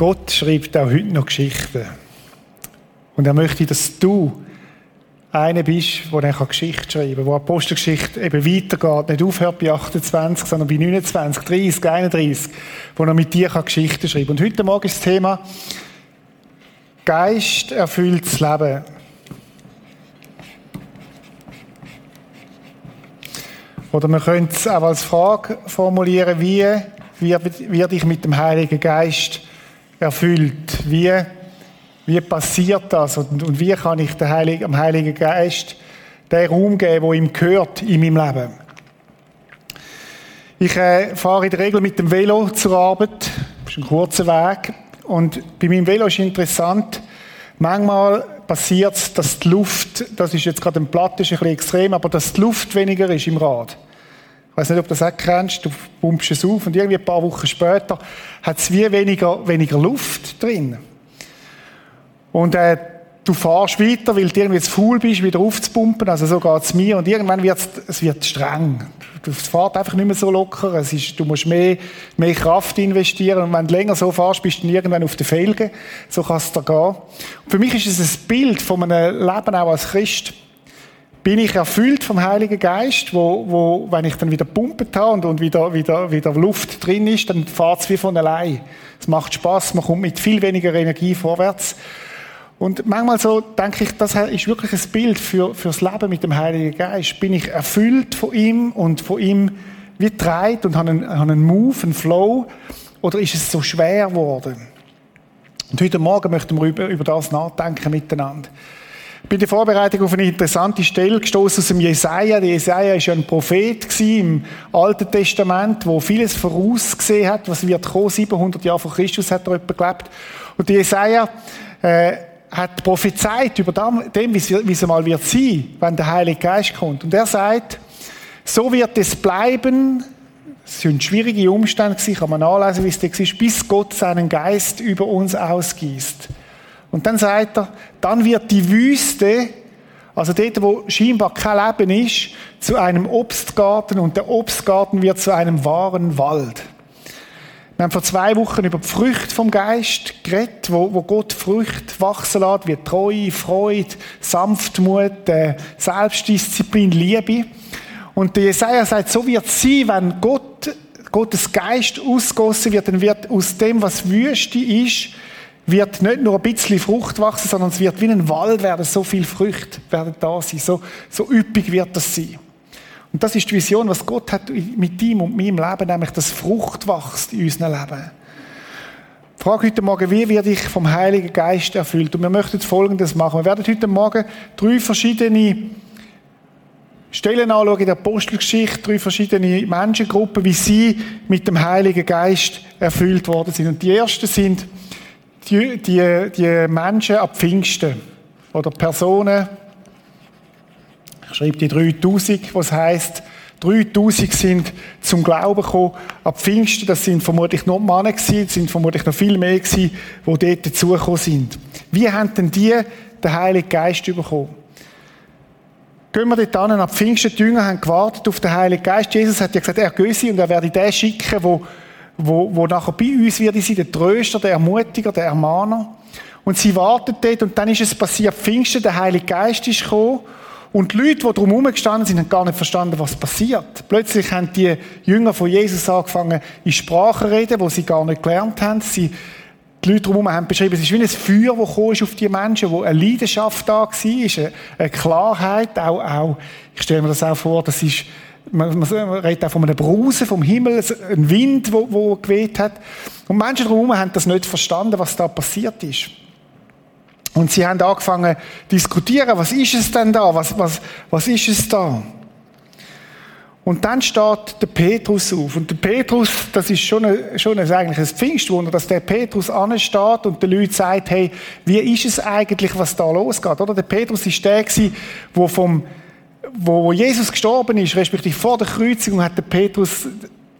Gott schreibt auch heute noch Geschichten. Und er möchte, dass du einer bist, der dann Geschichte schreiben kann, wo Apostelgeschichte eben weitergeht, nicht aufhört bei 28, sondern bei 29, 30, 31, wo er mit dir Geschichte schreiben kann. Und heute Morgen ist das Thema Geist erfülltes Leben. Oder man könnte es auch als Frage formulieren, wie werde ich mit dem Heiligen Geist erfüllt? Wie, wie passiert das? Und, und wie kann ich Heiligen, dem Heiligen Geist den Raum geben, der ihm gehört in meinem Leben? Ich äh, fahre in der Regel mit dem Velo zur Arbeit. Das ist ein kurzer Weg. Und bei meinem Velo ist interessant, manchmal passiert es, dass die Luft, das ist jetzt gerade ein Platt, ist ein bisschen extrem, aber dass die Luft weniger ist im Rad. Weiß nicht, ob du das auch kennst. Du pumpst es auf und irgendwie ein paar Wochen später hat es wie weniger, weniger Luft drin. Und äh, du fahrst weiter, weil du irgendwie zu faul bist, wieder aufzupumpen. Also so geht es mir. Und irgendwann wird es wird streng. Du fährst einfach nicht mehr so locker. Es ist, du musst mehr, mehr Kraft investieren. Und wenn du länger so fährst, bist du irgendwann auf den Felgen. So kann es da gehen. Und für mich ist es ein Bild von einem Leben auch als Christ. Bin ich erfüllt vom Heiligen Geist, wo, wo wenn ich dann wieder pumpet habe und, und wieder, wieder, wieder Luft drin ist, dann fährt es wie von allein. Es macht Spaß, man kommt mit viel weniger Energie vorwärts. Und manchmal so denke ich, das ist wirklich ein Bild für, fürs Leben mit dem Heiligen Geist. Bin ich erfüllt von ihm und von ihm wie treibt und habe einen, habe einen Move, einen Flow? Oder ist es so schwer geworden? Und heute Morgen möchten wir über, über das nachdenken miteinander. In der Vorbereitung auf eine interessante Stelle gestoßen aus dem Jesaja. Der Jesaja ist ja ein Prophet im Alten Testament, wo vieles vorausgesehen hat, was wird kommen. 700 Jahre vor Christus hat er etwa gelebt. Und der Jesaja, äh, hat prophezeit über dem, wie es mal wird sein, wenn der Heilige Geist kommt. Und er sagt, so wird es bleiben, es sind schwierige Umstände gewesen, kann man nachlesen, wie es da ist, bis Gott seinen Geist über uns ausgießt. Und dann sagt er, dann wird die Wüste, also dort, wo scheinbar kein Leben ist, zu einem Obstgarten und der Obstgarten wird zu einem wahren Wald. Wir haben vor zwei Wochen über die Früchte vom Geist geredet, wo, wo Gott Früchte wachsen lässt, wie Treue, Freude, Sanftmut, äh, Selbstdisziplin, Liebe. Und der Jesaja sagt, so wird es sein, wenn Gott, Gottes Geist ausgossen wird, dann wird aus dem, was Wüste ist, wird nicht nur ein bisschen Frucht wachsen, sondern es wird wie ein Wald werden, so viel Früchte werden da sein, so, so üppig wird das sein. Und das ist die Vision, was Gott hat mit ihm und meinem Leben, nämlich dass Frucht wächst in unserem Leben. Ich frage heute Morgen, wie werde ich vom Heiligen Geist erfüllt? Und wir möchten Folgendes machen. Wir werden heute Morgen drei verschiedene Stellen anschauen in der Apostelgeschichte, drei verschiedene Menschengruppen, wie sie mit dem Heiligen Geist erfüllt worden sind. Und die ersten sind die, die, die Menschen ab Pfingsten oder Personen, ich schreibe die 3000, was heißt 3000 sind zum Glauben gekommen. Ab Pfingsten, das sind vermutlich noch Männer gewesen, sind vermutlich noch viel mehr gewesen, die dort dazugekommen sind. Wie haben denn die den Heiligen Geist bekommen? Gehen wir dort an, ab Pfingsten, die Jünger haben gewartet auf den Heiligen Geist. Jesus hat ja gesagt, er gehe sie und er werde den schicken, wo, wo, wo nachher bei uns wird sein, der Tröster, der Ermutiger, der Ermahner. Und sie warten dort und dann ist es passiert, Pfingsten, der Heilige Geist ist gekommen und die Leute, die drumherum gestanden sind, haben gar nicht verstanden, was passiert. Plötzlich haben die Jünger von Jesus angefangen, in Sprachen zu reden, die sie gar nicht gelernt haben. Sie, die Leute drumherum haben beschrieben, es ist wie ein Feuer, das ist auf die Menschen, wo eine Leidenschaft da war, eine Klarheit, auch, auch, ich stelle mir das auch vor, das ist, man, man redet auch von einem Brausen vom Himmel, ein Wind, wo, wo geweht hat. Und Menschen drumherum haben das nicht verstanden, was da passiert ist. Und sie haben angefangen zu diskutieren, was ist es denn da? Was, was, was ist es da? Und dann steht der Petrus auf. Und der Petrus, das ist schon, ein, schon ein, eigentlich ein Pfingstwunder, dass der Petrus ansteht und den Leuten sagt, hey, wie ist es eigentlich, was da losgeht? Oder? Der Petrus ist der wo vom, wo, Jesus gestorben ist, respektive vor der Kreuzigung, hat der Petrus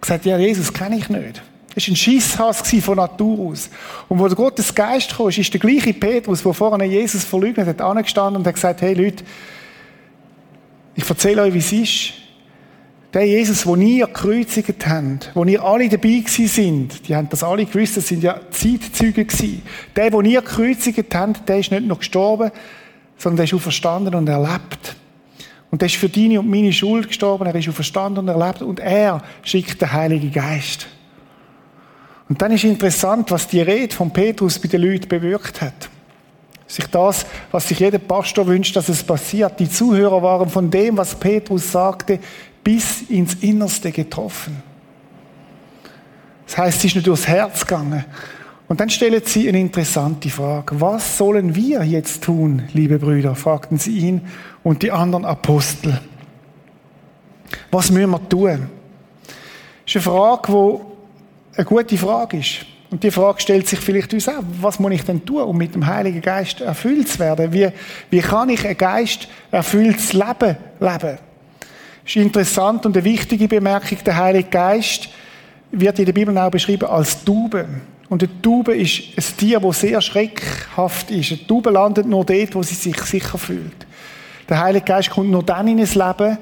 gesagt, ja, Jesus kenne ich nicht. Es war ein Schisshass von Natur aus. Und wo der Gottes Geist kam, ist der gleiche Petrus, der vorne Jesus verleugnet hat, angestanden und hat gesagt, hey Leute, ich erzähle euch, wie es ist. Der Jesus, wo ihr gekreuzigt habt, wo ihr alle dabei gewesen sind, die haben das alle gewusst, das sind ja Zeitzeuge gewesen. Der, wo ihr gekreuzigt habt, der ist nicht noch gestorben, sondern der ist auch verstanden und erlebt. Und der ist für deine und meine Schuld gestorben, er ist auch verstanden und erlebt und er schickt den Heiligen Geist. Und dann ist interessant, was die Rede von Petrus bei den Leuten bewirkt hat. Sich das, was sich jeder Pastor wünscht, dass es passiert. Die Zuhörer waren von dem, was Petrus sagte, bis ins Innerste getroffen. Das heißt, es ist nicht durchs Herz gegangen. Und dann stellen sie eine interessante Frage. Was sollen wir jetzt tun, liebe Brüder? fragten sie ihn und die anderen Apostel. Was müssen wir tun? Das ist eine Frage, die eine gute Frage ist. Und die Frage stellt sich vielleicht uns auch, was muss ich denn tun, um mit dem Heiligen Geist erfüllt zu werden? Wie, wie kann ich ein Geist erfülltes Leben leben? Das ist interessant und eine wichtige Bemerkung. Der Heilige Geist wird in der Bibel auch beschrieben als Taube. Und eine Taube ist ein Tier, das sehr schreckhaft ist. Eine Taube landet nur dort, wo sie sich sicher fühlt. Der Heilige Geist kommt nur dann in ein Leben,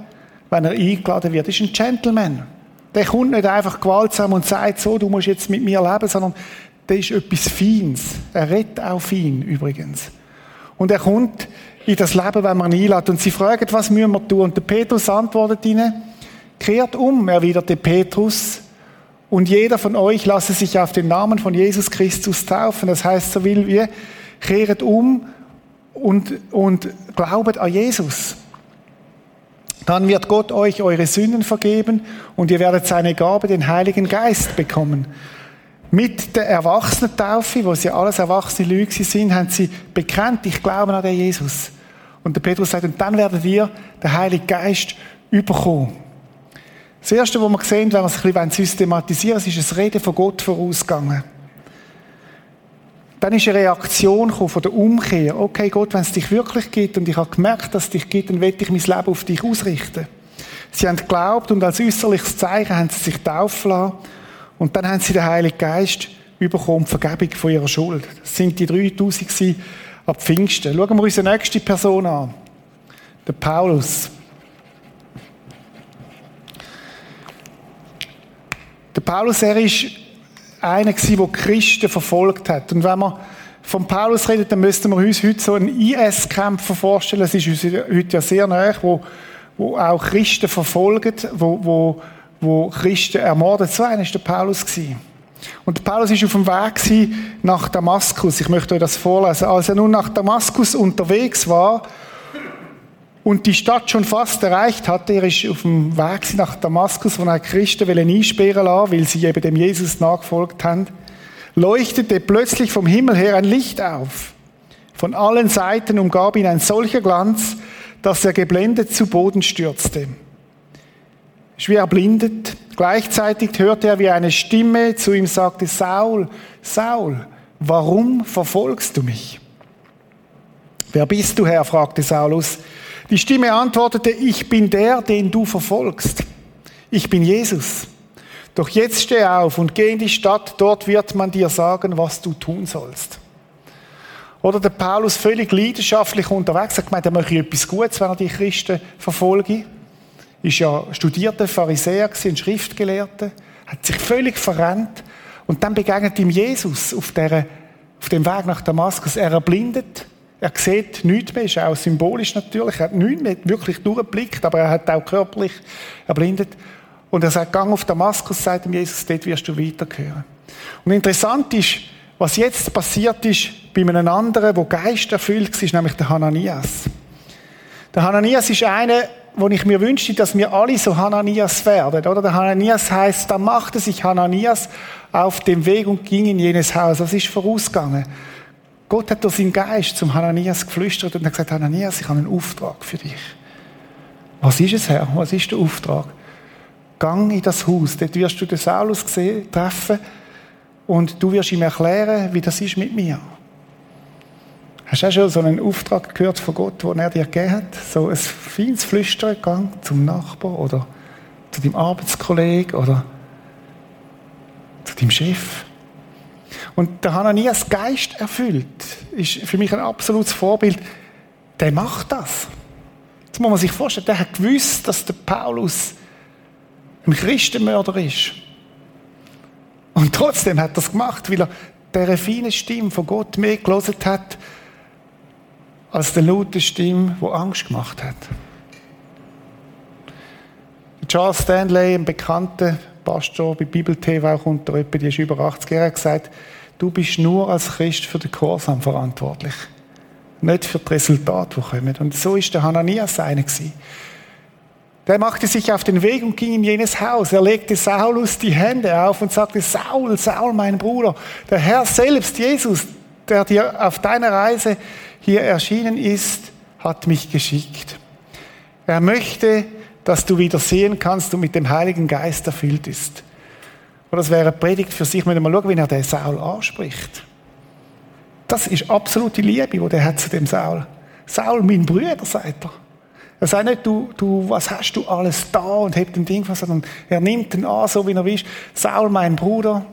wenn er eingeladen wird. Er ist ein Gentleman. Der kommt nicht einfach gewaltsam und sagt so, du musst jetzt mit mir leben, sondern der ist etwas Feins. Er redet auch fein, übrigens. Und er kommt in das Leben, wenn man ihn einlädt. Und sie fragen, was müssen wir tun? Und der Petrus antwortet ihnen, kehrt um, erwiderte Petrus, und jeder von euch lasse sich auf den Namen von Jesus Christus taufen. Das heißt so will wir, kehret um und, und glaubet an Jesus. Dann wird Gott euch eure Sünden vergeben und ihr werdet seine Gabe, den Heiligen Geist, bekommen. Mit der Erwachsenentaufe, wo sie alles erwachsene Lüge sind, haben sie bekannt, ich glaube an den Jesus. Und der Petrus sagt, und dann werdet ihr den Heiligen Geist überkommen. Das Erste, was wir sehen, wenn wir es ein bisschen systematisieren ist das Reden von Gott vorausgegangen. Dann ist eine Reaktion von der Umkehr. Okay, Gott, wenn es dich wirklich gibt und ich habe gemerkt, dass es dich gibt, dann will ich mein Leben auf dich ausrichten. Sie haben geglaubt und als äußerliches Zeichen haben sie sich taufen lassen. Und dann haben sie den Heiligen Geist bekommen, die Vergebung von ihrer Schuld. Das sind die 3000 ab Pfingsten. Schauen wir unsere nächste Person an. Der Paulus. Der Paulus, er ist einer gewesen, der Christen verfolgt hat. Und wenn wir von Paulus reden, dann müssten wir uns heute so einen IS-Kämpfer vorstellen. Das ist uns heute ja sehr nahe, wo, wo auch Christen verfolgen, wo, wo, wo Christen ermorden. So einer war der Paulus. Gewesen. Und Paulus ist auf dem Weg nach Damaskus. Ich möchte euch das vorlesen. Als er nun nach Damaskus unterwegs war, und die Stadt schon fast erreicht hatte. Er ist auf dem Weg nach Damaskus, wo er Christen einsperren lassen, weil sie eben dem Jesus nachgefolgt haben. Leuchtete plötzlich vom Himmel her ein Licht auf. Von allen Seiten umgab ihn ein solcher Glanz, dass er geblendet zu Boden stürzte. Schwer erblindet. Gleichzeitig hörte er, wie eine Stimme zu ihm sagte, Saul, Saul, warum verfolgst du mich? Wer bist du, Herr? fragte Saulus. Die Stimme antwortete, ich bin der, den du verfolgst. Ich bin Jesus. Doch jetzt steh auf und geh in die Stadt, dort wird man dir sagen, was du tun sollst. Oder der Paulus völlig leidenschaftlich unterwegs, hat gemeint, er möchte etwas Gutes, wenn er die Christen verfolge. Ist ja studierter Pharisäer gewesen, Schriftgelehrter, hat sich völlig verrennt. Und dann begegnet ihm Jesus auf, der, auf dem Weg nach Damaskus. Er erblindet er sieht nichts mehr, ist auch symbolisch natürlich. Er hat nichts mehr wirklich durchgeblickt, aber er hat auch körperlich erblindet. Und er sagt, gang auf Damaskus, sagt ihm Jesus, dort wirst du weitergehören. Und interessant ist, was jetzt passiert ist bei einem anderen, der Geist erfüllt war, nämlich der Hananias. Der Hananias ist einer, wo ich mir wünschte, dass wir alle so Hananias werden. Oder der Hananias heißt, da machte sich Hananias auf dem Weg und ging in jenes Haus. Das ist vorausgegangen. Gott hat durch seinen Geist zum Hananias geflüstert und hat gesagt, Hananias, ich habe einen Auftrag für dich. Was ist es, Herr? Was ist der Auftrag? Gang in das Haus, dort wirst du den Saulus sehen, treffen und du wirst ihm erklären, wie das ist mit mir. Hast du auch schon so einen Auftrag gehört von Gott, den er dir gegeben hat? So ein feines Flüstern, gang zum Nachbar oder zu deinem Arbeitskollegen oder zu deinem Chef. Und der Hananias Geist erfüllt, ist für mich ein absolutes Vorbild. Der macht das. Jetzt muss man sich vorstellen, der hat gewusst, dass der Paulus ein Christenmörder ist. Und trotzdem hat er es gemacht, weil er der feinen Stimme von Gott mehr gelesen hat, als der laute Stimme, die Angst gemacht hat. Charles Stanley, ein bekannter Pastor bei Bibel TV, auch unter die ist über 80 Jahre, gesagt, du bist nur als Christ für den Gehorsam verantwortlich. Nicht für das Resultat, das kommen. Und so ist der Hananias einer gewesen. Der machte sich auf den Weg und ging in jenes Haus. Er legte Saulus die Hände auf und sagte, Saul, Saul, mein Bruder, der Herr selbst, Jesus, der dir auf deiner Reise hier erschienen ist, hat mich geschickt. Er möchte, dass du wieder sehen kannst und mit dem Heiligen Geist erfüllt ist. Und das wäre eine Predigt für sich, wenn wir mal schauen, wie er den Saul anspricht. Das ist absolute Liebe, die er hat zu dem Saul. Saul, mein Bruder, sagt er. Er sagt nicht, du, du, was hast du alles da und hebt den Ding was, sondern er nimmt ihn an, so wie er will. Saul, mein Bruder.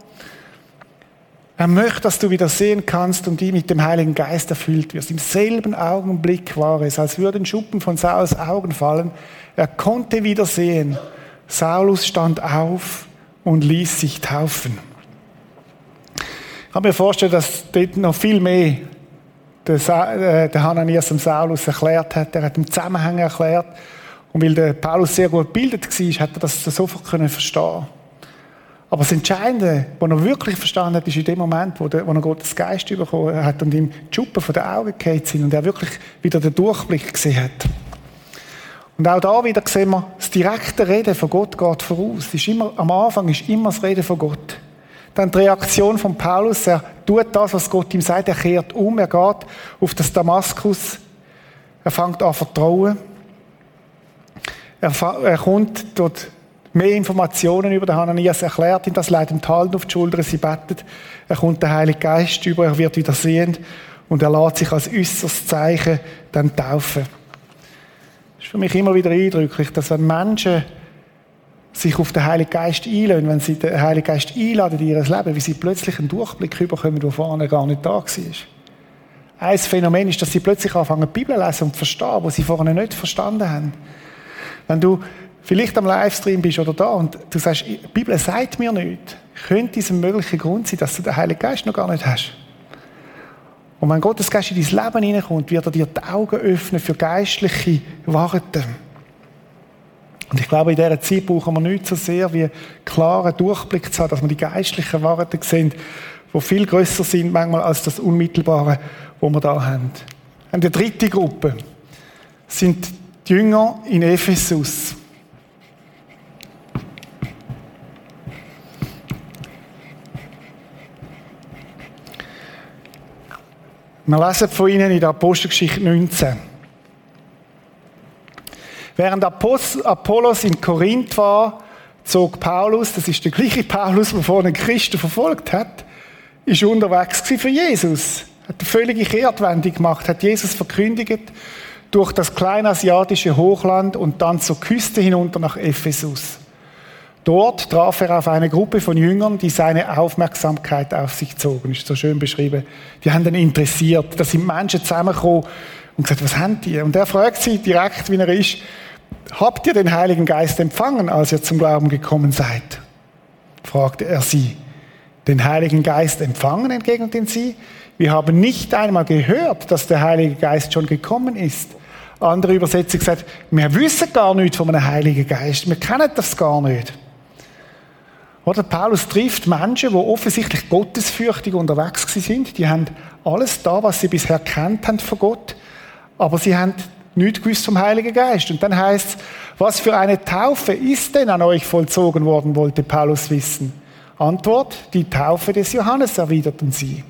Er möchte, dass du wieder sehen kannst und die mit dem Heiligen Geist erfüllt wirst. Im selben Augenblick war es, als würde ein Schuppen von Sauls Augen fallen. Er konnte wieder sehen. Saulus stand auf und ließ sich taufen. Ich kann mir vorstellen, dass dort noch viel mehr der, äh, der Hananias dem Saulus erklärt hat. Er hat im Zusammenhang erklärt. Und weil der Paulus sehr gut gebildet war, hat er das sofort können verstehen aber das Entscheidende, was er wirklich verstanden hat, ist in dem Moment, wo, der, wo er Gottes Geist bekommen hat und ihm die Schuppen von den Augen gefallen sind und er wirklich wieder den Durchblick gesehen hat. Und auch da wieder sehen wir, das direkte Reden von Gott geht voraus. Ist immer, am Anfang ist immer das Reden von Gott. Dann die Reaktion von Paulus, er tut das, was Gott ihm sagt, er kehrt um, er geht auf das Damaskus, er fängt an vertrauen, er, er kommt dort mehr Informationen über den Hananias, erklärt ihm das, ihm die Hand auf die Schulter, sie betet, er kommt der Heilige Geist über, er wird wieder sehend und er lässt sich als äußeres Zeichen dann taufen. Ist für mich immer wieder eindrücklich, dass wenn Menschen sich auf den Heiligen Geist einladen, wenn sie den Heiligen Geist einladen in ihr Leben, wie sie plötzlich einen Durchblick bekommen, der vorne gar nicht da war. Ein Phänomen ist, dass sie plötzlich anfangen, die Bibel lesen und verstehen, was sie vorne nicht verstanden haben. Wenn du vielleicht am Livestream bist oder da und du sagst, die Bibel sagt mir nicht, könnte es ein möglicher Grund sein, dass du den Heiligen Geist noch gar nicht hast. Und wenn Gottes Geist in dein Leben hineinkommt, wird er dir die Augen öffnen für geistliche Warten. Und ich glaube, in dieser Zeit brauchen wir nicht so sehr wie klaren Durchblick zu haben, dass wir die geistlichen Wahrheiten sehen, die viel größer sind manchmal als das Unmittelbare, wo wir da haben. Und die dritte Gruppe sind die Jünger in Ephesus. Wir lesen von ihnen in der Apostelgeschichte 19. Während Apollos in Korinth war, zog Paulus, das ist der gleiche Paulus, der vorhin Christen verfolgt hat, ist unterwegs für Jesus. Hat eine völlige Kehrtwende gemacht, hat Jesus verkündigt durch das kleinasiatische Hochland und dann zur Küste hinunter nach Ephesus. Dort traf er auf eine Gruppe von Jüngern, die seine Aufmerksamkeit auf sich zogen. Ist so schön beschrieben. Die haben ihn interessiert. Da sind Menschen zusammengekommen und gesagt, was haben die? Und er fragt sie direkt, wie er ist, Habt ihr den Heiligen Geist empfangen, als ihr zum Glauben gekommen seid? fragte er sie. Den Heiligen Geist empfangen, entgegneten sie. Wir haben nicht einmal gehört, dass der Heilige Geist schon gekommen ist. Andere Übersetzung sagt, wir wissen gar nichts von einem Heiligen Geist. Wir kennen das gar nicht. Oder Paulus trifft Menschen, die offensichtlich gottesfürchtig unterwegs sind. Die haben alles da, was sie bisher kennt haben von Gott. Aber sie haben nichts gewusst vom Heiligen Geist. Und dann heißt es, was für eine Taufe ist denn an euch vollzogen worden, wollte Paulus wissen. Antwort, die Taufe des Johannes, erwiderten sie.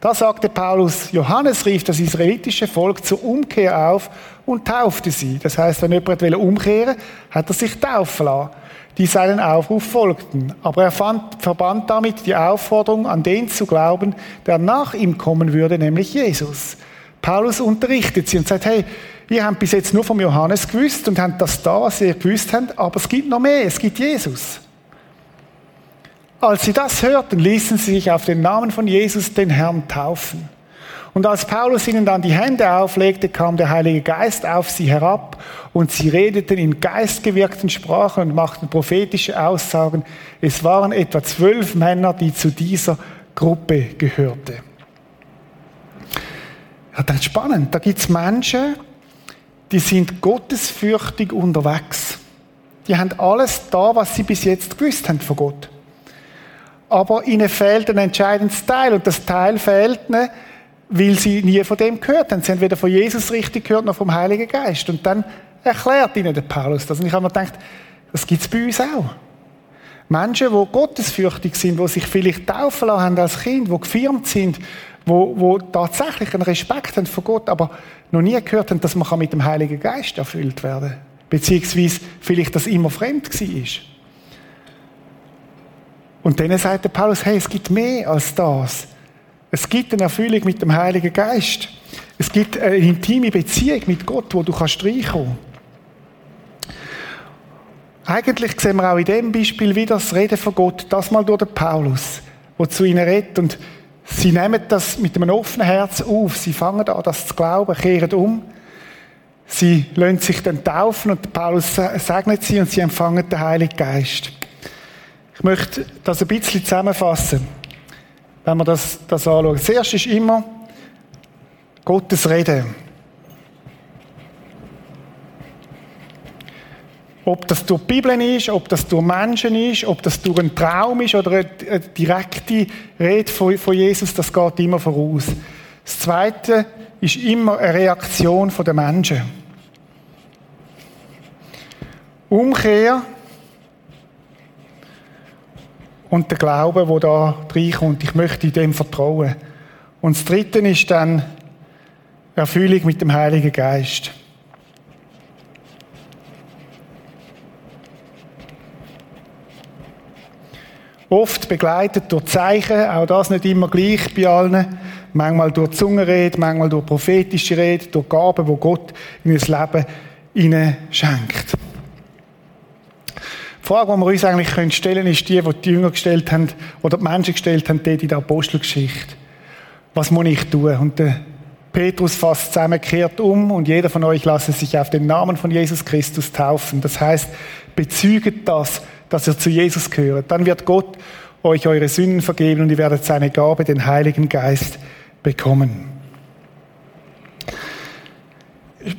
Da sagte Paulus, Johannes rief das israelitische Volk zur Umkehr auf und taufte sie. Das heißt, wenn jemand umkehren wollte, hat er sich taufen lassen, die seinen Aufruf folgten. Aber er fand, verband damit die Aufforderung, an den zu glauben, der nach ihm kommen würde, nämlich Jesus. Paulus unterrichtet sie und sagt, hey, ihr habt bis jetzt nur vom Johannes gewusst und habt das da, was ihr gewusst habt, aber es gibt noch mehr, es gibt Jesus. Als sie das hörten, ließen sie sich auf den Namen von Jesus den Herrn taufen. Und als Paulus ihnen dann die Hände auflegte, kam der Heilige Geist auf sie herab und sie redeten in geistgewirkten Sprachen und machten prophetische Aussagen. Es waren etwa zwölf Männer, die zu dieser Gruppe gehörten. Ja, das ist spannend. Da gibt es Menschen, die sind gottesfürchtig unterwegs. Die haben alles da, was sie bis jetzt gewusst haben von Gott. Aber ihnen fehlt ein entscheidendes Teil und das Teil fehlt ihnen, weil sie nie von dem gehört haben. Sie haben weder von Jesus richtig gehört, noch vom Heiligen Geist. Und dann erklärt ihnen der Paulus das. Und ich habe mir gedacht, das gibt es bei uns auch. Menschen, die gottesfürchtig sind, die sich vielleicht taufen lassen haben als Kind, die gefirmt sind, wo, wo tatsächlich einen Respekt haben vor Gott, aber noch nie gehört haben, dass man mit dem Heiligen Geist erfüllt werden kann. Beziehungsweise vielleicht das immer fremd war. Und dann sagt der Paulus, hey, es gibt mehr als das. Es gibt eine Erfüllung mit dem Heiligen Geist. Es gibt eine intime Beziehung mit Gott, wo du kannst reinkommen. Eigentlich sehen wir auch in dem Beispiel wieder das Reden von Gott, das mal durch den Paulus, wo zu ihnen redet und sie nehmen das mit einem offenen Herz auf. Sie fangen an, das zu glauben, kehren um. Sie lassen sich dann taufen und Paulus segnet sie und sie empfangen den Heiligen Geist. Ich möchte das ein bisschen zusammenfassen, wenn wir das, das anschauen. Das erste ist immer Gottes Reden. Ob das durch die Bibel ist, ob das durch Menschen ist, ob das durch einen Traum ist oder eine direkte Rede von, Jesus, das geht immer voraus. Das Zweite ist immer eine Reaktion der Menschen. Umkehr und der Glaube, wo da reinkommt. Ich möchte dem vertrauen. Und das Dritte ist dann Erfüllung mit dem Heiligen Geist. Oft begleitet durch Zeichen, auch das nicht immer gleich bei allen. Manchmal durch Zungenrede, manchmal durch prophetische Rede, durch Gaben, wo Gott in das Leben ihnen schenkt. Die Frage, die wir uns eigentlich stellen können, ist die, die die Jünger gestellt haben, oder die Menschen gestellt haben, dort in der Apostelgeschichte. Was muss ich tun? Und der Petrus fasst zusammenkehrt um und jeder von euch lasse sich auf den Namen von Jesus Christus taufen. Das heißt, bezüget das, dass ihr zu Jesus gehört. Dann wird Gott euch eure Sünden vergeben und ihr werdet seine Gabe, den Heiligen Geist, bekommen.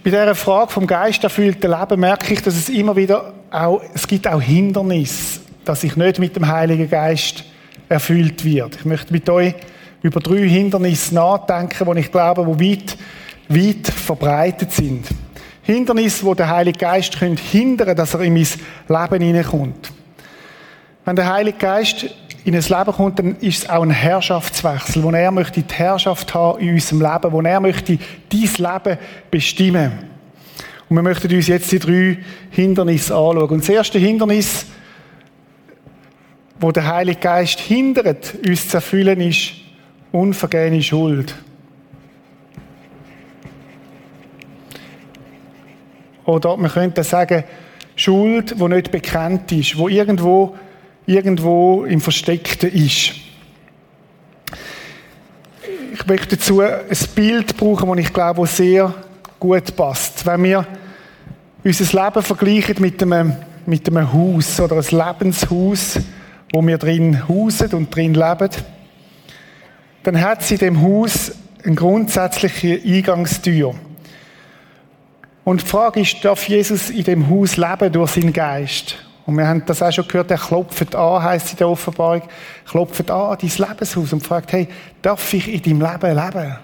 Bei dieser Frage vom Geist erfüllten Leben merke ich, dass es immer wieder auch, es gibt auch Hindernisse, dass ich nicht mit dem Heiligen Geist erfüllt wird. Ich möchte mit euch über drei Hindernisse nachdenken, wo ich glaube, wo weit, weit verbreitet sind. Hindernisse, wo der Heilige Geist hindern dass er in mein Leben hineinkommt. Wenn der Heilige Geist in ein Leben kommt, dann ist es auch ein Herrschaftswechsel, wo er möchte die Herrschaft haben in unserem Leben, wo er möchte dein Leben bestimmen. Und wir möchten uns jetzt die drei Hindernisse anschauen. Und das erste Hindernis, wo der Heilige Geist hindert, uns zu erfüllen, ist unvergehene Schuld. Oder man könnte sagen, Schuld, wo nicht bekannt ist, wo irgendwo irgendwo im Versteckten ist. Ich möchte dazu ein Bild brauchen, das ich glaube, das sehr gut passt. Wenn wir unser Leben vergleichen mit einem, mit einem Haus oder einem Lebenshaus, wo wir drin hausen und drin leben, dann hat sie in dem Haus eine grundsätzliche Eingangstür. Und die Frage ist, darf Jesus in dem Haus leben durch seinen Geist? Und wir haben das auch schon gehört, er klopft an, heisst in der Offenbarung, klopft an an dein Lebenshaus und fragt, hey, darf ich in deinem Leben leben?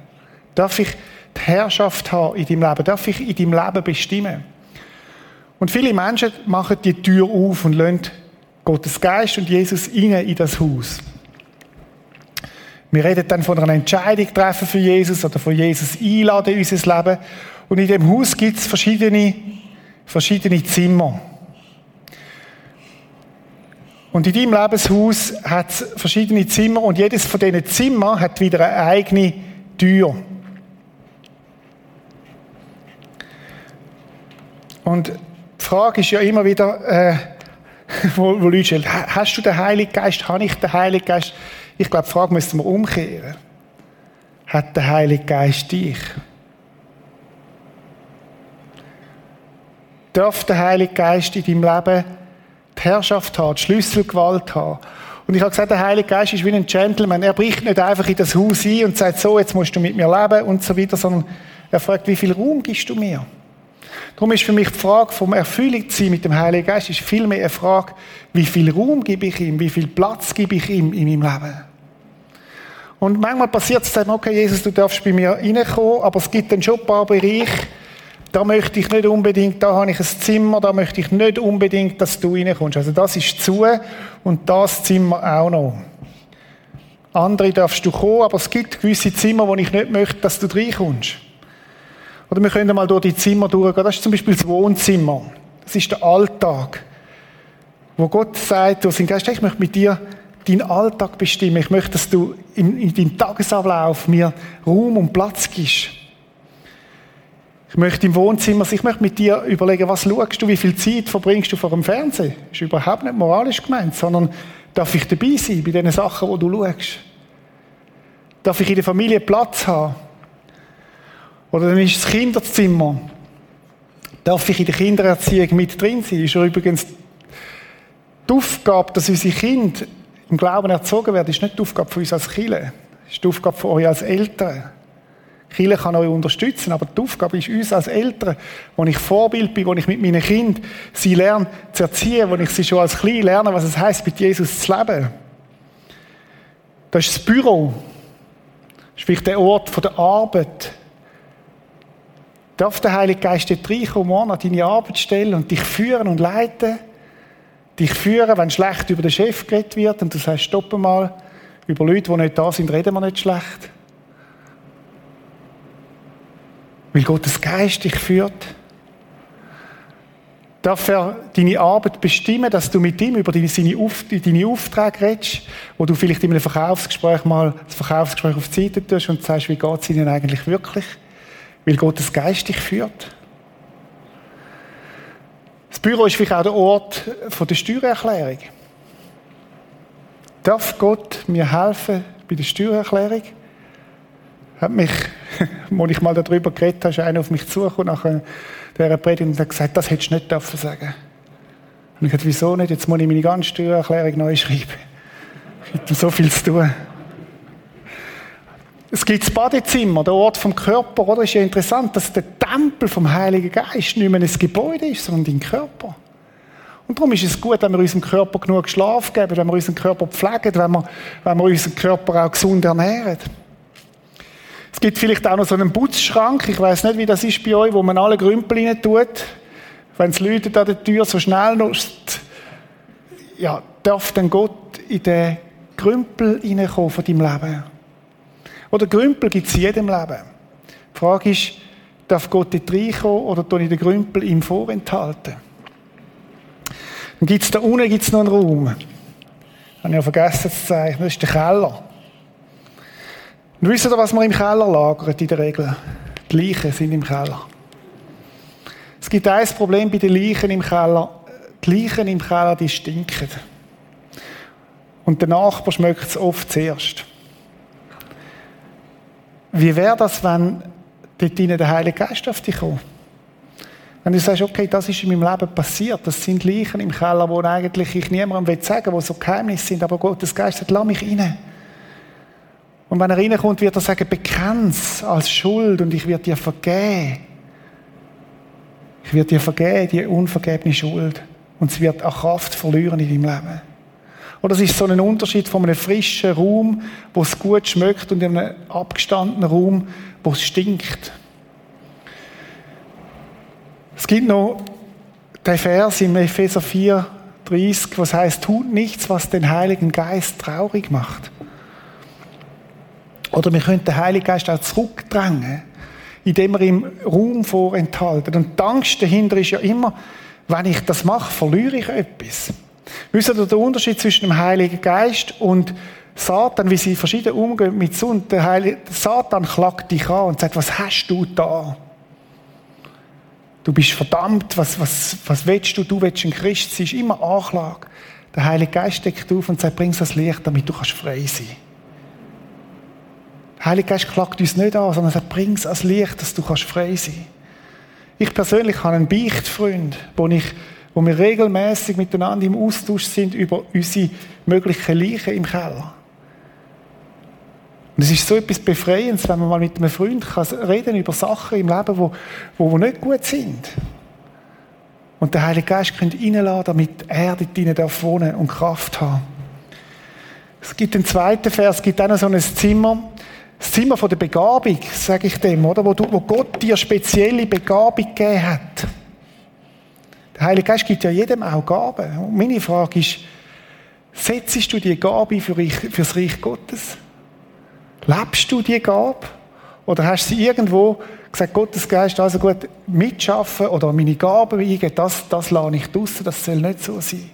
Darf ich die Herrschaft haben in deinem Leben? Darf ich in deinem Leben bestimmen? Und viele Menschen machen die Tür auf und lassen Gottes Geist und Jesus rein in das Haus. Wir reden dann von einer Entscheidung treffen für Jesus oder von Jesus einladen in unser Leben. Und in dem Haus gibt es verschiedene, verschiedene Zimmer. Und in deinem Lebenshaus hat es verschiedene Zimmer und jedes von diesen Zimmern hat wieder eine eigene Tür. Und die Frage ist ja immer wieder, äh, wo, wo Leute stellen, hast du den Heiligen Geist? Habe ich den Heiligen Geist? Ich glaube, die Frage müssten wir umkehren. hat der Heilige Geist dich. Darf der Heilige Geist in deinem Leben Herrschaft haben, die Schlüsselgewalt haben? Und ich habe gesagt, der Heilige Geist ist wie ein Gentleman. Er bricht nicht einfach in das Haus ein und sagt, so, jetzt musst du mit mir leben und so weiter, sondern er fragt, wie viel Raum gibst du mir? Darum ist für mich die Frage vom Erfüllung zu sein mit dem Heiligen Geist ist vielmehr eine Frage, wie viel Raum gebe ich ihm, wie viel Platz gebe ich ihm in meinem Leben. Und manchmal passiert es dann, okay, Jesus, du darfst bei mir reinkommen, aber es gibt dann schon ein paar Bereiche, da möchte ich nicht unbedingt, da habe ich ein Zimmer, da möchte ich nicht unbedingt, dass du reinkommst. Also das ist zu und das Zimmer auch noch. Andere darfst du kommen, aber es gibt gewisse Zimmer, wo ich nicht möchte, dass du reinkommst. Oder wir können mal durch die Zimmer durchgehen. Das ist zum Beispiel das Wohnzimmer. Das ist der Alltag. Wo Gott sagt, du sein Geist, ich möchte mit dir deinen Alltag bestimmen. Ich möchte, dass du in, in deinem Tagesablauf mir Raum und Platz gibst. Ich möchte im Wohnzimmer, ich möchte mit dir überlegen, was schaust du, wie viel Zeit verbringst du vor dem Fernsehen? Das ist überhaupt nicht moralisch gemeint, sondern darf ich dabei sein bei den Sachen, wo du schaust? Darf ich in der Familie Platz haben? Oder dann ist das Kinderzimmer. Darf ich in der Kindererziehung mit drin sein? Ist übrigens die Aufgabe, dass unsere Kinder im Glauben erzogen werden, ist nicht die Aufgabe von uns als Kinder. Das ist die Aufgabe von euch als Eltern. Kirche kann euch unterstützen, aber die Aufgabe ist uns als Eltern, wo ich Vorbild bin, wo ich mit meinen Kindern sie lerne zu erziehen, wo ich sie schon als Klein lerne, was es heißt, mit Jesus zu leben. Das ist das Büro. Das ist vielleicht der Ort der Arbeit. Darf der Heilige Geist dort reinkommen, an deine Arbeitsstelle und dich führen und leiten? Dich führen, wenn schlecht über den Chef geredet wird und du sagst, stopp mal, über Leute, die nicht da sind, reden wir nicht schlecht. Weil Gottes Geist dich führt. Darf er deine Arbeit bestimmen, dass du mit ihm über deine, seine Auf, deine Aufträge redest, wo du vielleicht in einem Verkaufsgespräch mal das Verkaufsgespräch auf die Seite tust und sagst, wie geht es ihnen eigentlich wirklich? Weil Gottes Geist dich führt. Das Büro ist vielleicht auch der Ort der Steuererklärung. Darf Gott mir helfen bei der Steuererklärung? Hat mich, als ich mal darüber geredet habe, ist einer auf mich zugekommen nach dieser Predigt und hat gesagt, das hättest du nicht dürfen sagen. Und ich habe wieso nicht? Jetzt muss ich meine ganze Steuererklärung neu schreiben. Ich habe so viel zu tun. Es gibt das Badezimmer, der Ort vom Körper, oder? Ist ja interessant, dass der Tempel vom Heiligen Geist nicht mehr ein Gebäude ist, sondern dein Körper. Und darum ist es gut, wenn wir unserem Körper genug Schlaf geben, wenn wir unseren Körper pflegen, wenn wir, wenn wir unseren Körper auch gesund ernähren. Es gibt vielleicht auch noch so einen Putzschrank, ich weiß nicht, wie das ist bei euch, wo man alle Grümpel rein tut. Wenn es läutet an der Tür so schnell noch, ja, darf dann Gott in den Grümpel reinkommen von deinem Leben. Oder Grümpel gibt es in jedem Leben. Die Frage ist, darf Gott dort reinkommen oder tue ich den Grümpel ihm vorenthalten? Dann gibt es da unten gibt's noch einen Raum. Habe ich ja vergessen zu zeigen. Das ist der Keller. Und wisst ihr, was man im Keller lagert in der Regel? Die Leichen sind im Keller. Es gibt ein Problem bei den Leichen im Keller. Die Leichen im Keller, die stinken. Und der Nachbar schmeckt es oft zuerst. Wie wäre das, wenn dort der Heilige Geist auf dich kommt? Wenn du sagst, okay, das ist in meinem Leben passiert, das sind Leichen im Keller, wo eigentlich ich niemandem sagen will, wo so Geheimnisse sind, aber Gottes Geist sagt, lass mich rein. Und wenn er reinkommt, wird er sagen, bekenn's als Schuld und ich werde dir vergeben. Ich werde dir vergeben, die unvergebene Schuld. Und sie wird auch Kraft verlieren in deinem Leben. Oder es ist so ein Unterschied von einem frischen Raum, wo es gut schmeckt, und in einem abgestandenen Raum, wo es stinkt. Es gibt noch den Vers in Epheser 4, 30, was heißt, tut nichts, was den Heiligen Geist traurig macht. Oder wir können den Heiligen Geist auch zurückdrängen, indem wir ihm Raum vorenthalten. Und die Angst dahinter ist ja immer, wenn ich das mache, verliere ich etwas. Wisst ihr den Unterschied zwischen dem Heiligen Geist und Satan, wie sie verschieden umgehen mit Sund? Der Heilige, Satan klagt dich an und sagt, was hast du da? Du bist verdammt, was, was, was willst du? Du willst ein Christ sein. Ist immer Anklage. Der Heilige Geist deckt auf und sagt, bring das Licht, damit du frei sein kannst. Heilige Geist klagt uns nicht an, sondern er sagt, bring es ans Licht, dass du kannst frei sein Ich persönlich habe einen Beichtfreund, wo, ich, wo wir regelmäßig miteinander im Austausch sind über unsere möglichen Leichen im Keller. Und es ist so etwas Befreiendes, wenn man mal mit einem Freund kann reden über Sachen im Leben, wo, wo, wo nicht gut sind. Und der Heilige Geist könnt reinladen, damit er dort drinnen darf wohnen und Kraft haben. Es gibt einen zweiten Vers, es gibt auch noch so ein Zimmer, das Zimmer von der Begabung, sage ich dem, oder? Wo, du, wo Gott dir spezielle Begabung gegeben hat. Der Heilige Geist gibt ja jedem auch Gaben. Und meine Frage ist, setzt du die Gabe für, für das Reich Gottes? Lebst du die Gabe? Oder hast du sie irgendwo gesagt, Gottes Geist, also gut, mitschaffen oder meine Gaben eingeben, das, das lasse ich draussen, das soll nicht so sein.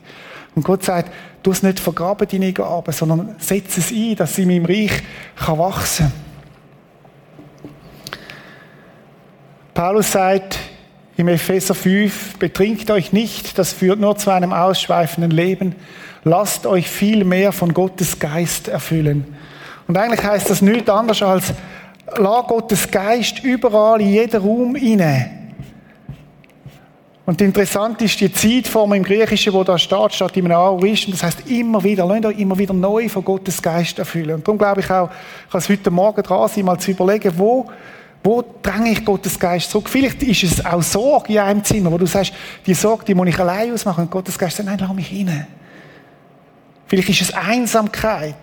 Und Gott sagt, du es nicht vergraben, deine Gaben, sondern setze es ein, dass sie in meinem Reich kann wachsen kann. Paulus sagt im Epheser 5, betrinkt euch nicht, das führt nur zu einem ausschweifenden Leben. Lasst euch viel mehr von Gottes Geist erfüllen. Und eigentlich heißt das nichts anderes als, lass Gottes Geist überall in jeden Raum hinein. Und interessant ist die Zeitform im Griechischen, wo da steht, statt in einem Aoristen. Das heißt immer wieder, lasst euch immer wieder neu von Gottes Geist erfüllen. Und darum glaube ich auch, ich kann es heute Morgen dran sein, mal zu überlegen, wo, wo dränge ich Gottes Geist zurück? Vielleicht ist es auch Sorge in einem Zimmer, wo du sagst, die Sorge, die muss ich allein ausmachen. Und Gottes Geist sagt, nein, lass mich hinein. Vielleicht ist es Einsamkeit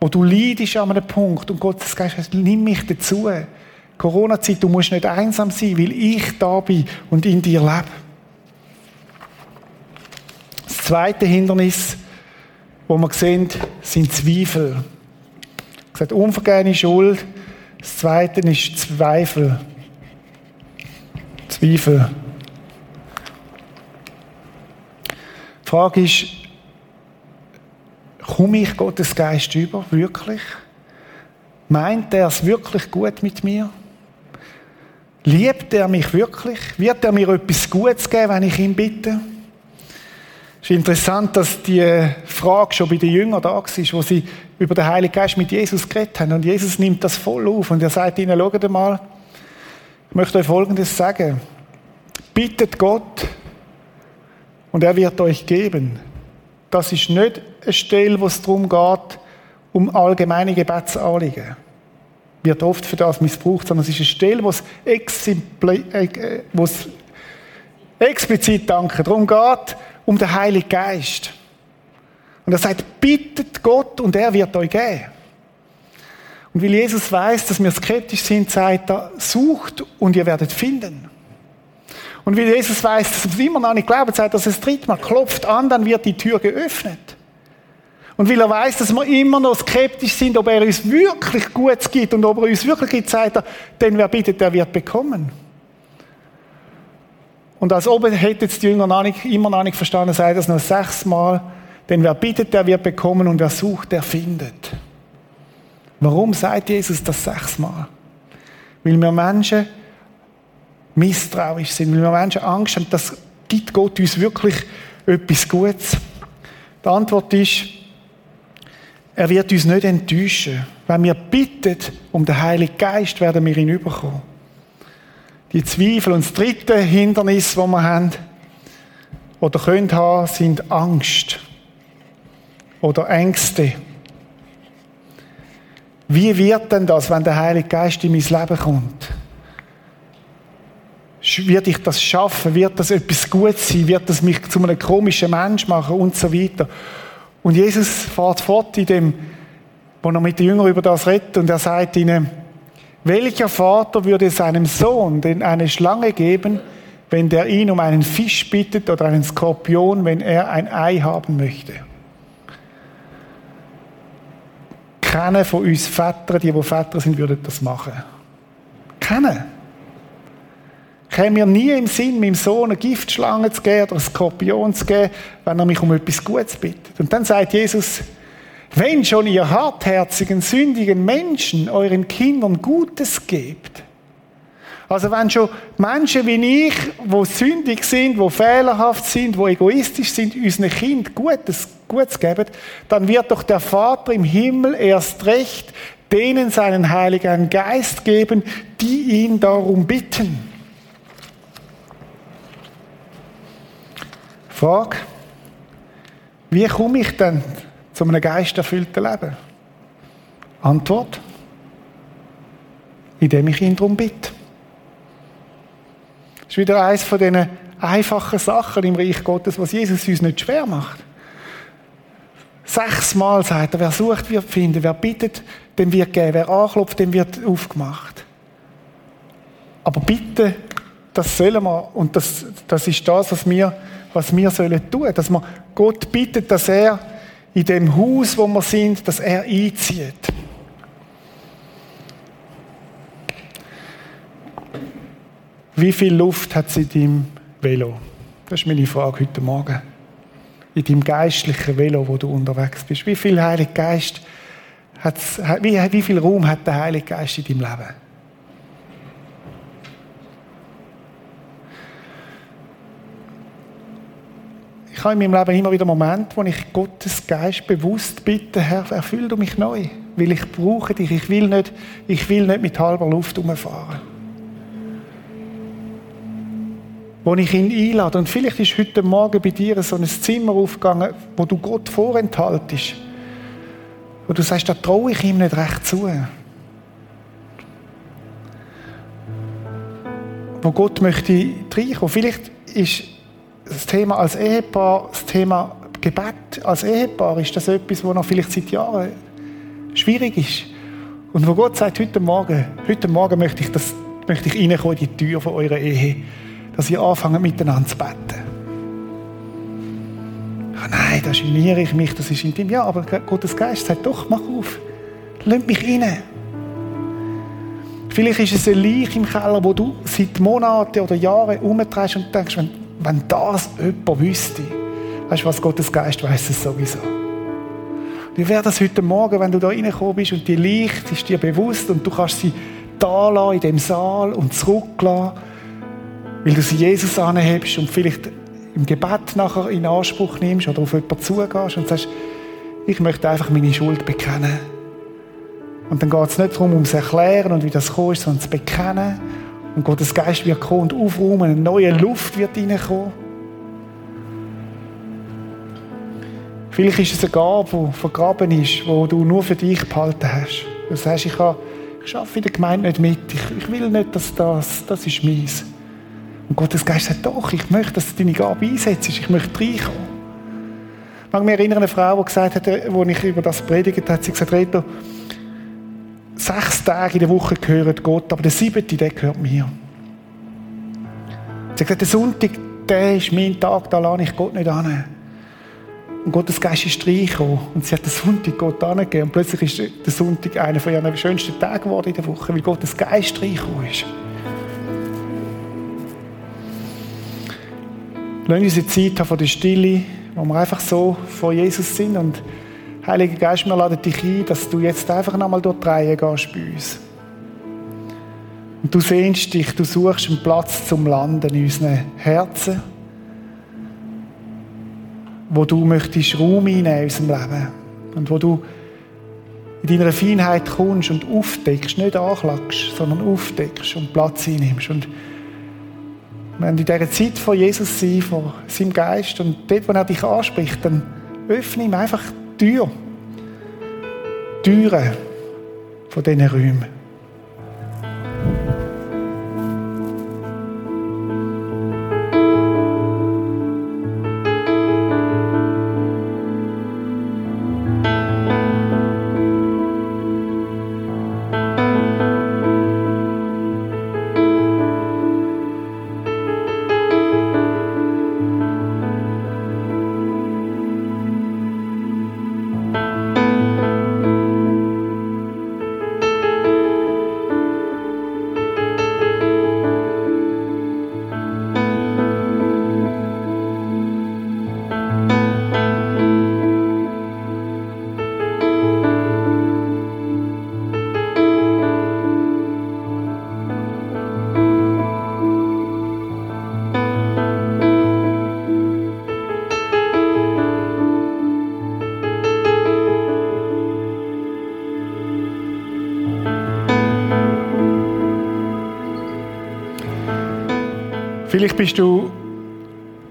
wo du leidest an einem Punkt und Gottes Geist sagt, nimm mich dazu. Corona-Zeit, du musst nicht einsam sein, weil ich da bin und in dir lebe. Das zweite Hindernis, wo wir sehen, sind Zweifel. Ich gesagt, unvergehene Schuld. Das zweite ist Zweifel. Zweifel. Die Frage ist, Komme ich Gottes Geist über? Wirklich? Meint er es wirklich gut mit mir? Liebt er mich wirklich? Wird er mir etwas Gutes geben, wenn ich ihn bitte? Es ist interessant, dass die Frage schon bei den Jüngern da war, wo sie über den Heiligen Geist mit Jesus geredet haben. Und Jesus nimmt das voll auf und er sagt ihnen, schaut mal, ich möchte euch Folgendes sagen. Bittet Gott und er wird euch geben. Das ist nicht eine Stelle, wo es darum geht, um allgemeine Gebetsanliegen. Wird oft für das missbraucht, sondern es ist eine Stelle, wo es, äh, wo es explizit danke, darum geht, um den Heiligen Geist. Und er sagt, bittet Gott und er wird euch geben. Und weil Jesus weiß, dass wir skeptisch sind, sagt er, sucht und ihr werdet finden. Und weil Jesus weiß, dass wir immer noch nicht glauben, sagt er, dass es drittmal klopft an, dann wird die Tür geöffnet. Und weil er weiß, dass wir immer noch skeptisch sind, ob er uns wirklich Gutes gibt und ob er uns wirklich gibt, sagt er, denn wer bittet, der wird bekommen. Und als ob hätte jetzt die Jünger noch nicht, immer noch nicht verstanden, sagt das noch sechsmal, denn wer bittet, der wird bekommen und wer sucht, der findet. Warum sagt Jesus das sechsmal? Weil wir Menschen misstrauisch sind, weil wir Menschen Angst haben, dass gibt Gott uns wirklich etwas Gutes. Die Antwort ist, er wird uns nicht enttäuschen. Wenn wir bitten um den Heiligen Geist, werden wir ihn überkommen. Die Zweifel und das dritte Hindernis, das wir haben, oder können haben, sind Angst oder Ängste. Wie wird denn das, wenn der Heilige Geist in mein Leben kommt? Wird ich das schaffen? Wird das etwas Gutes sein? Wird das mich zu einem komischen Mensch machen? Und so weiter. Und Jesus fährt fort in dem, wo er mit den Jüngern über das redet und er sagt ihnen, welcher Vater würde seinem Sohn denn eine Schlange geben, wenn der ihn um einen Fisch bittet oder einen Skorpion, wenn er ein Ei haben möchte? Keiner von uns Vätern, die wo Väter sind, würde das machen. Keiner käme mir nie im Sinn, meinem Sohn eine Giftschlange zu geben oder einen Skorpion zu geben, wenn er mich um etwas Gutes bittet. Und dann sagt Jesus, wenn schon ihr hartherzigen, sündigen Menschen euren Kindern Gutes gebt, also wenn schon Menschen wie ich, wo sündig sind, wo fehlerhaft sind, wo egoistisch sind, unseren Kind Gutes, Gutes geben, dann wird doch der Vater im Himmel erst recht denen seinen Heiligen Geist geben, die ihn darum bitten. Frage, wie komme ich denn zu einem geisterfüllten Leben? Antwort, indem ich ihn darum bitte. Das ist wieder eines von diesen einfachen Sachen im Reich Gottes, was Jesus uns nicht schwer macht. Sechsmal sagt er, wer sucht, wird finden, wer bittet, dem wird geben, wer anklopft, dem wird aufgemacht. Aber bitte, das sollen wir, und das, das ist das, was wir, was wir sollen tun, dass wir Gott bittet, dass er in dem Haus, wo wir sind, dass er einzieht. Wie viel Luft hat es in deinem Velo? Das ist meine Frage heute Morgen. In deinem geistlichen Velo, wo du unterwegs bist. Wie viel Heiliger Geist hat's, wie, wie viel Raum hat der Heilige Geist in deinem Leben? Ich habe in meinem Leben immer wieder Momente, wo ich Gottes Geist bewusst bitte, Herr, erfüll du mich neu. Weil ich brauche dich. Ich will nicht, ich will nicht mit halber Luft umfahren. Wo ich ihn einlade. Und vielleicht ist heute Morgen bei dir so ein Zimmer aufgegangen, wo du Gott vorenthaltest. Wo du sagst, da traue ich ihm nicht recht zu. Wo Gott möchte reinkommen. Vielleicht ist das Thema als Ehepaar, das Thema Gebet als Ehepaar, ist das etwas, wo noch vielleicht seit Jahren schwierig ist. Und wo Gott sagt, heute Morgen, heute Morgen möchte ich, das, möchte ich reinkommen in die Tür von eurer Ehe, dass ihr anfangt miteinander zu beten. Ah, nein, da geniere ich mich, das ist intim. Ja, aber Gottes Geist sagt, doch, mach auf. Lass mich rein. Vielleicht ist es ein Leich im Keller, wo du seit Monaten oder Jahren umdrehst und denkst, wenn wenn das jemand wüsste, weißt du was, Gottes Geist weiß es sowieso. Wie wäre das heute Morgen, wenn du da reingekommen bist und die Licht ist dir bewusst und du kannst sie da in dem Saal und zurücklassen, weil du sie Jesus anhebst und vielleicht im Gebet nachher in Anspruch nimmst oder auf jemanden zugehst und sagst, ich möchte einfach meine Schuld bekennen. Und dann geht es nicht darum, ums Erklären und wie das kommt, sondern zu bekennen und Gottes Geist wird kommen und aufräumen, eine neue Luft wird reinkommen. Vielleicht ist es eine Gabe, die vergraben ist, wo du nur für dich behalten hast. Du sagst, ich, habe, ich arbeite in der Gemeinde nicht mit, ich, ich will nicht, dass das, das ist meins. Und Gottes Geist sagt, doch, ich möchte, dass du deine Gabe einsetzt, ich möchte reinkommen. Ich mag mich erinnern, eine Frau, die gesagt hat, als ich über das predigt hat, sie gesagt, Reto, sechs Tage in der Woche gehören Gott, aber der siebte, der gehört mir. Sie hat gesagt, der Sonntag, der ist mein Tag, da lade ich Gott nicht an. Und Gottes Geist ist reingekommen und sie hat den Sonntag Gott angegeben. Und plötzlich ist der Sonntag einer von ihren schönsten Tagen geworden in der Woche, weil Gottes Geist reingekommen ist. Lassen uns eine Zeit haben von der Stille, wo wir einfach so vor Jesus sind und Heiliger Geist, wir laden dich ein, dass du jetzt einfach nochmal dort die gehst bei uns. Und du sehnst dich, du suchst einen Platz zum Landen in unseren Herzen, wo du möchtest Raum einnehmen in unserem Leben. Und wo du in deiner Feinheit kommst und aufdeckst, nicht anklagst, sondern aufdeckst und Platz einnimmst. Und wenn du in dieser Zeit von Jesus sein, von seinem Geist und dort, wo er dich anspricht, dann öffne ihm einfach dyr. Dyret for denne rym. Vielleicht bist du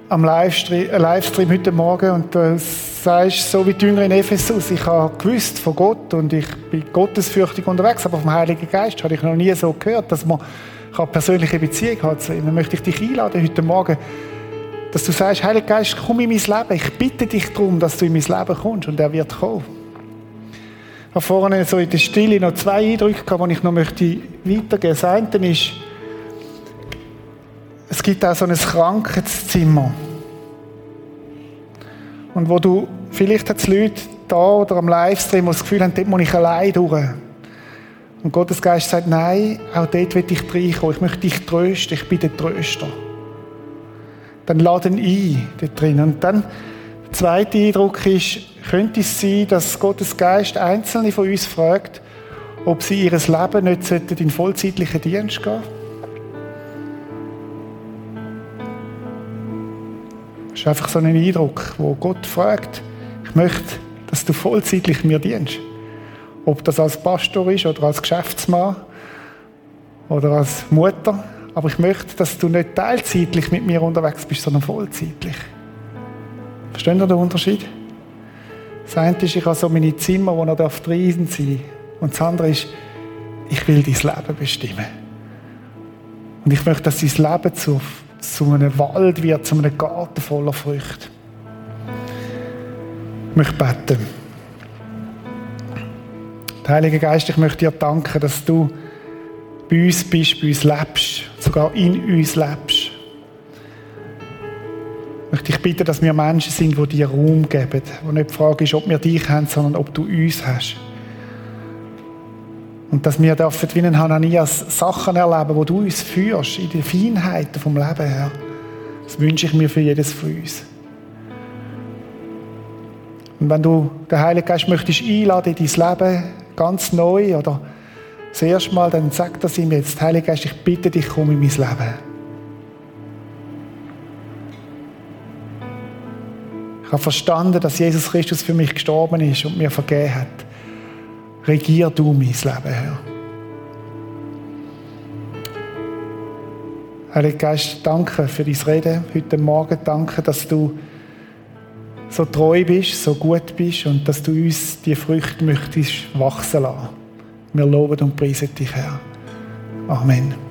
am Livestream, äh, Livestream heute Morgen und du sagst, so wie die Jünger in Ephesus, ich habe gewusst von Gott und ich bin gottesfürchtig unterwegs, aber vom Heiligen Geist habe ich noch nie so gehört, dass man eine persönliche Beziehung hat zu. Dann möchte ich dich einladen heute Morgen, dass du sagst, Heiliger Geist, komm in mein Leben. Ich bitte dich darum, dass du in mein Leben kommst und er wird kommen. Ich habe vorhin so in der Stille noch zwei Eindrücke gehabt, die ich noch möchte weitergeben möchte. Das eine ist, es gibt auch so ein Krankheitszimmer. Und wo du, vielleicht hat es Leute da oder am Livestream, die das Gefühl haben, dort muss ich allein durch. Und Gottes Geist sagt, nein, auch dort will ich reinkommen. Ich möchte dich trösten, ich bin der Tröster. Dann laden ein dort drin. Und dann, der zweite Eindruck ist, könnte es sein, dass Gottes Geist Einzelne von uns fragt, ob sie ihr Leben nicht in vollzeitlichen Dienst gehen sollten? Ist einfach so ein Eindruck, wo Gott fragt, ich möchte, dass du vollzeitlich mir dienst. Ob das als Pastor ist oder als Geschäftsmann oder als Mutter. Aber ich möchte, dass du nicht teilzeitlich mit mir unterwegs bist, sondern vollzeitlich. Verstehen ihr den Unterschied? Das eine ist, ich habe so meine Zimmer, wo er drin sein darf. Und das andere ist, ich will dein Leben bestimmen. Und ich möchte, dass dein Leben zu zu einem Wald wird, zu einem Garten voller Früchte. Ich möchte beten. Der Heilige Geist, ich möchte dir danken, dass du bei uns bist, bei uns lebst, sogar in uns lebst. Ich möchte dich bitten, dass wir Menschen sind, die dir Raum geben, wo nicht die Frage ist, ob wir dich haben, sondern ob du uns hast. Und dass wir dürfen wie ein Hananias Sachen erleben, wo du uns führst, in den Feinheiten vom Leben her. Das wünsche ich mir für jedes von uns. Und wenn du den Heiligen Geist möchtest einladen in dein Leben, ganz neu oder das erste Mal, dann sag das ihm jetzt. Heiliger Geist, ich bitte dich, komm in mein Leben. Ich habe verstanden, dass Jesus Christus für mich gestorben ist und mir vergeben hat. Regier du mein Leben, Herr. Heiliger Geist, danke für dein Reden heute Morgen. Danke, dass du so treu bist, so gut bist und dass du uns die Früchte möchtest wachsen lassen. Wir loben und preisen dich, Herr. Amen.